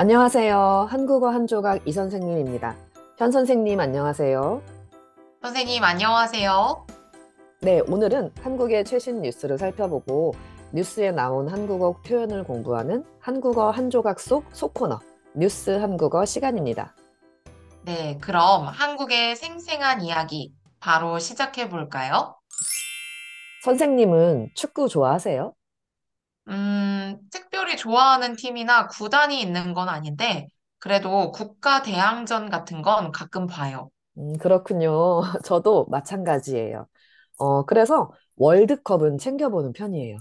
안녕하세요. 한국어 한 조각 이 선생님입니다. 현 선생님 안녕하세요. 선생님, 안녕하세요. 네, 오늘은 한국의 최신 뉴스를 살펴보고 뉴스에 나온 한국어 표현을 공부하는 한국어 한 조각 속 소코너 뉴스 한국어 시간입니다. 네, 그럼 한국의 생생한 이야기 바로 시작해 볼까요? 선생님은 축구 좋아하세요? 음, 특별히 좋아하는 팀이나 구단이 있는 건 아닌데, 그래도 국가 대항전 같은 건 가끔 봐요. 음, 그렇군요. 저도 마찬가지예요. 어, 그래서 월드컵은 챙겨보는 편이에요.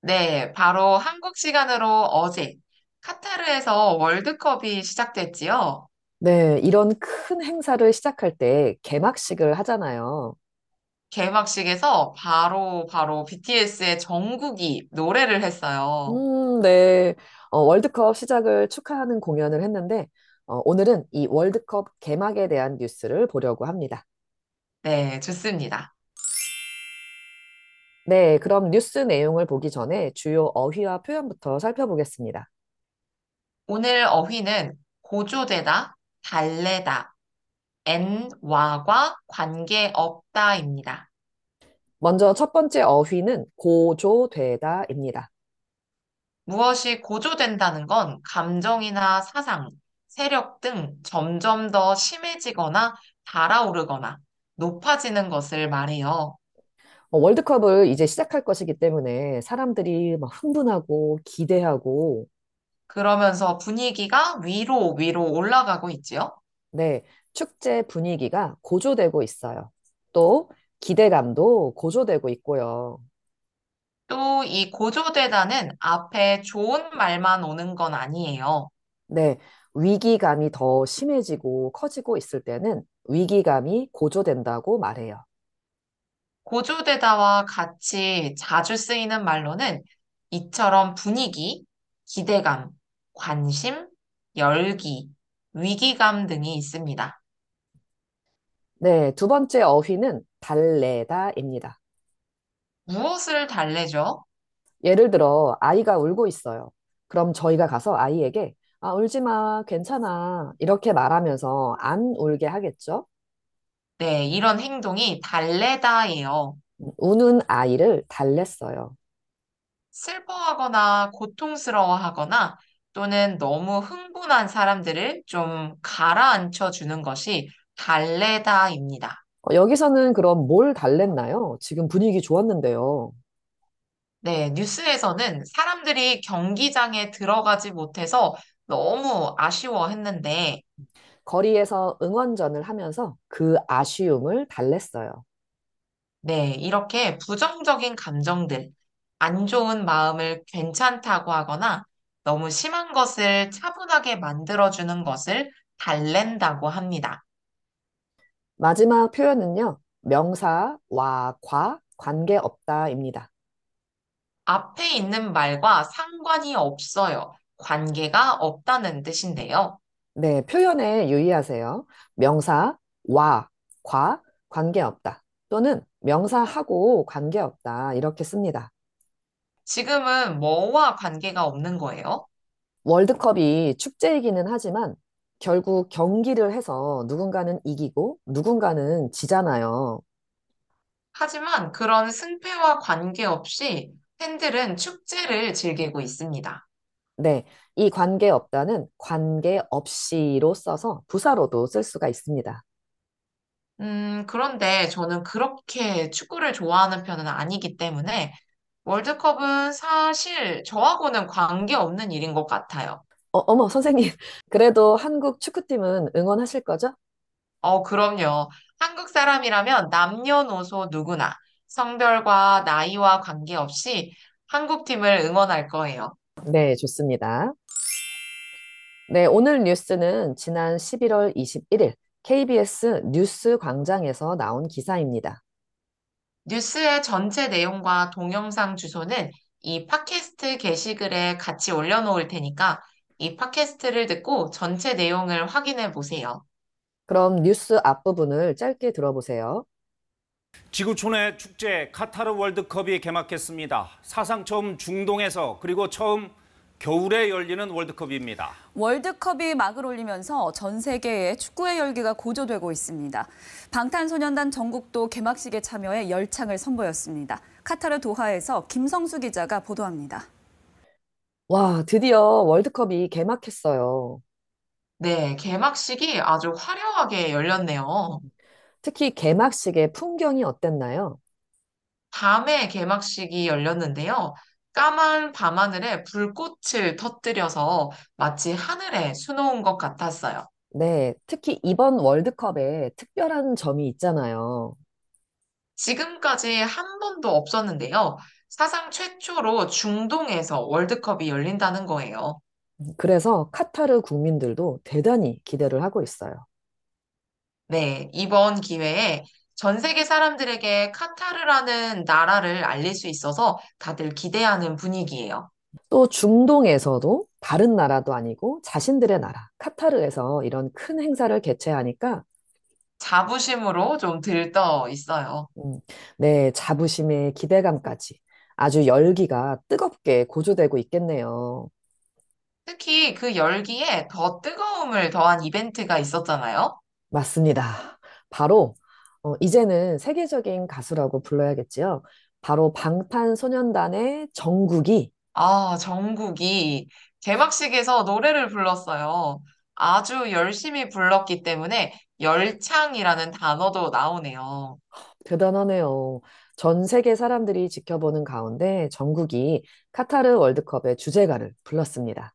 네, 바로 한국 시간으로 어제 카타르에서 월드컵이 시작됐지요. 네, 이런 큰 행사를 시작할 때 개막식을 하잖아요. 개막식에서 바로 바로 BTS의 정국이 노래를 했어요. 음, 네. 어, 월드컵 시작을 축하하는 공연을 했는데, 어, 오늘은 이 월드컵 개막에 대한 뉴스를 보려고 합니다. 네, 좋습니다. 네, 그럼 뉴스 내용을 보기 전에 주요 어휘와 표현부터 살펴보겠습니다. 오늘 어휘는 고조되다, 달래다, n와과 관계없다입니다. 먼저 첫 번째 어휘는 고조되다입니다. 무엇이 고조된다는 건 감정이나 사상, 세력 등 점점 더 심해지거나 달아오르거나 높아지는 것을 말해요. 어, 월드컵을 이제 시작할 것이기 때문에 사람들이 막 흥분하고 기대하고, 그러면서 분위기가 위로 위로 올라가고 있지요. 네, 축제 분위기가 고조되고 있어요. 또 기대감도 고조되고 있고요. 또 이 고조되다는 앞에 좋은 말만 오는 건 아니에요. 네, 위기감이 더 심해지고 커지고 있을 때는 위기감이 고조된다고 말해요. 고조되다와 같이 자주 쓰이는 말로는 이처럼 분위기, 기대감, 관심, 열기, 위기감 등이 있습니다. 네, 두 번째 어휘는 달래다입니다. 무엇을 달래죠? 예를 들어 아이가 울고 있어요. 그럼 저희가 가서 아이에게 아, 울지 마, 괜찮아. 이렇게 말하면서 안 울게 하겠죠? 네, 이런 행동이 달래다예요. 우는 아이를 달랬어요. 슬퍼하거나 고통스러워하거나 또는 너무 흥분한 사람들을 좀 가라앉혀 주는 것이 달래다입니다. 어, 여기서는 그럼 뭘 달랬나요? 지금 분위기 좋았는데요. 네, 뉴스에서는 사람들이 경기장에 들어가지 못해서 너무 아쉬워했는데, 거리에서 응원전을 하면서 그 아쉬움을 달랬어요. 네, 이렇게 부정적인 감정들, 안 좋은 마음을 괜찮다고 하거나 너무 심한 것을 차분하게 만들어주는 것을 달랜다고 합니다. 마지막 표현은요, 명사, 와, 과, 관계없다입니다. 앞에 있는 말과 상관이 없어요. 관계가 없다는 뜻인데요. 네, 표현에 유의하세요. 명사, 와, 과, 관계없다. 또는 명사하고 관계없다. 이렇게 씁니다. 지금은 뭐와 관계가 없는 거예요? 월드컵이 축제이기는 하지만 결국 경기를 해서 누군가는 이기고 누군가는 지잖아요. 하지만 그런 승패와 관계없이 팬들은 축제를 즐기고 있습니다. 네, 이 관계없다는 관계없이로 써서 부사로도 쓸 수가 있습니다. 음, 그런데 저는 그렇게 축구를 좋아하는 편은 아니기 때문에 월드컵은 사실 저하고는 관계없는 일인 것 같아요. 어, 어머, 선생님. 그래도 한국 축구팀은 응원하실 거죠? 어, 그럼요. 한국 사람이라면 남녀노소 누구나 성별과 나이와 관계없이 한국 팀을 응원할 거예요. 네, 좋습니다. 네, 오늘 뉴스는 지난 11월 21일 KBS 뉴스 광장에서 나온 기사입니다. 뉴스의 전체 내용과 동영상 주소는 이 팟캐스트 게시글에 같이 올려놓을 테니까 이 팟캐스트를 듣고 전체 내용을 확인해 보세요. 그럼 뉴스 앞부분을 짧게 들어보세요. 지구촌의 축제 카타르 월드컵이 개막했습니다. 사상 처음 중동에서 그리고 처음 겨울에 열리는 월드컵입니다. 월드컵이 막을 올리면서 전 세계의 축구의 열기가 고조되고 있습니다. 방탄소년단 정국도 개막식에 참여해 열창을 선보였습니다. 카타르 도하에서 김성수 기자가 보도합니다. 와, 드디어 월드컵이 개막했어요. 네, 개막식이 아주 화려하게 열렸네요. 특히 개막식의 풍경이 어땠나요? 밤에 개막식이 열렸는데요. 까만 밤하늘에 불꽃을 터뜨려서 마치 하늘에 수놓은 것 같았어요. 네, 특히 이번 월드컵에 특별한 점이 있잖아요. 지금까지 한 번도 없었는데요. 사상 최초로 중동에서 월드컵이 열린다는 거예요. 그래서 카타르 국민들도 대단히 기대를 하고 있어요. 네, 이번 기회에 전 세계 사람들에게 카타르라는 나라를 알릴 수 있어서 다들 기대하는 분위기예요. 또 중동에서도 다른 나라도 아니고 자신들의 나라, 카타르에서 이런 큰 행사를 개최하니까 자부심으로 좀 들떠 있어요. 음, 네, 자부심에 기대감까지 아주 열기가 뜨겁게 고조되고 있겠네요. 특히 그 열기에 더 뜨거움을 더한 이벤트가 있었잖아요. 맞습니다. 바로 어, 이제는 세계적인 가수라고 불러야겠지요. 바로 방탄소년단의 정국이 아, 정국이 개막식에서 노래를 불렀어요. 아주 열심히 불렀기 때문에 열창이라는 단어도 나오네요. 대단하네요. 전 세계 사람들이 지켜보는 가운데 정국이 카타르 월드컵의 주제가를 불렀습니다.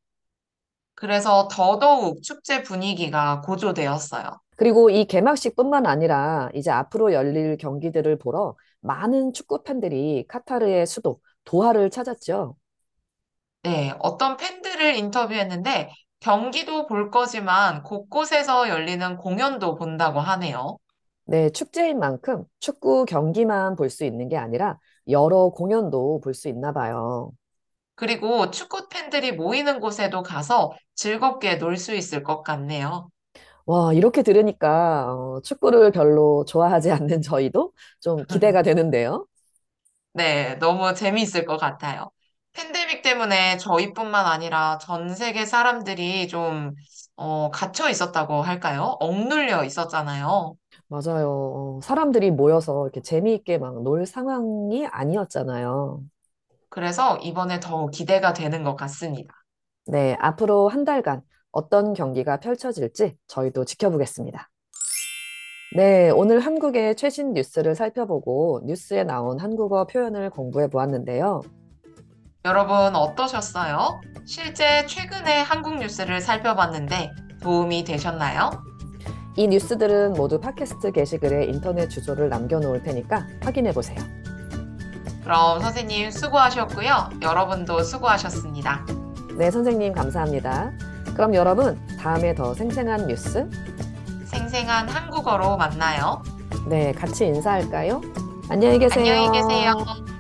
그래서 더더욱 축제 분위기가 고조되었어요. 그리고 이 개막식뿐만 아니라 이제 앞으로 열릴 경기들을 보러 많은 축구 팬들이 카타르의 수도 도하를 찾았죠. 네, 어떤 팬들을 인터뷰했는데 경기도 볼 거지만 곳곳에서 열리는 공연도 본다고 하네요. 네, 축제인 만큼 축구 경기만 볼 수 있는 게 아니라 여러 공연도 볼 수 있나 봐요. 그리고 축구 팬들이 모이는 곳에도 가서 즐겁게 놀 수 있을 것 같네요. 와, 이렇게 들으니까 어, 축구를 별로 좋아하지 않는 저희도 좀 기대가 되는데요. 네, 너무 재미있을 것 같아요. 팬데믹 때문에 저희뿐만 아니라 전 세계 사람들이 좀, 어, 갇혀 있었다고 할까요? 억눌려 있었잖아요. 맞아요. 어, 사람들이 모여서 이렇게 재미있게 막 놀 상황이 아니었잖아요. 그래서 이번에 더 기대가 되는 것 같습니다. 네, 앞으로 한 달간 어떤 경기가 펼쳐질지 저희도 지켜보겠습니다. 네, 오늘 한국의 최신 뉴스를 살펴보고 뉴스에 나온 한국어 표현을 공부해 보았는데요. 여러분 어떠셨어요? 실제 최근에 한국 뉴스를 살펴봤는데 도움이 되셨나요? 이 뉴스들은 모두 팟캐스트 게시글에 인터넷 주소를 남겨놓을 테니까 확인해 보세요. 그럼 선생님 수고하셨고요. 여러분도 수고하셨습니다. 네, 선생님 감사합니다. 그럼 여러분, 다음에 더 생생한 뉴스, 생생한 한국어로 만나요. 네, 같이 인사할까요? 안녕히 계세요. 안녕히 계세요.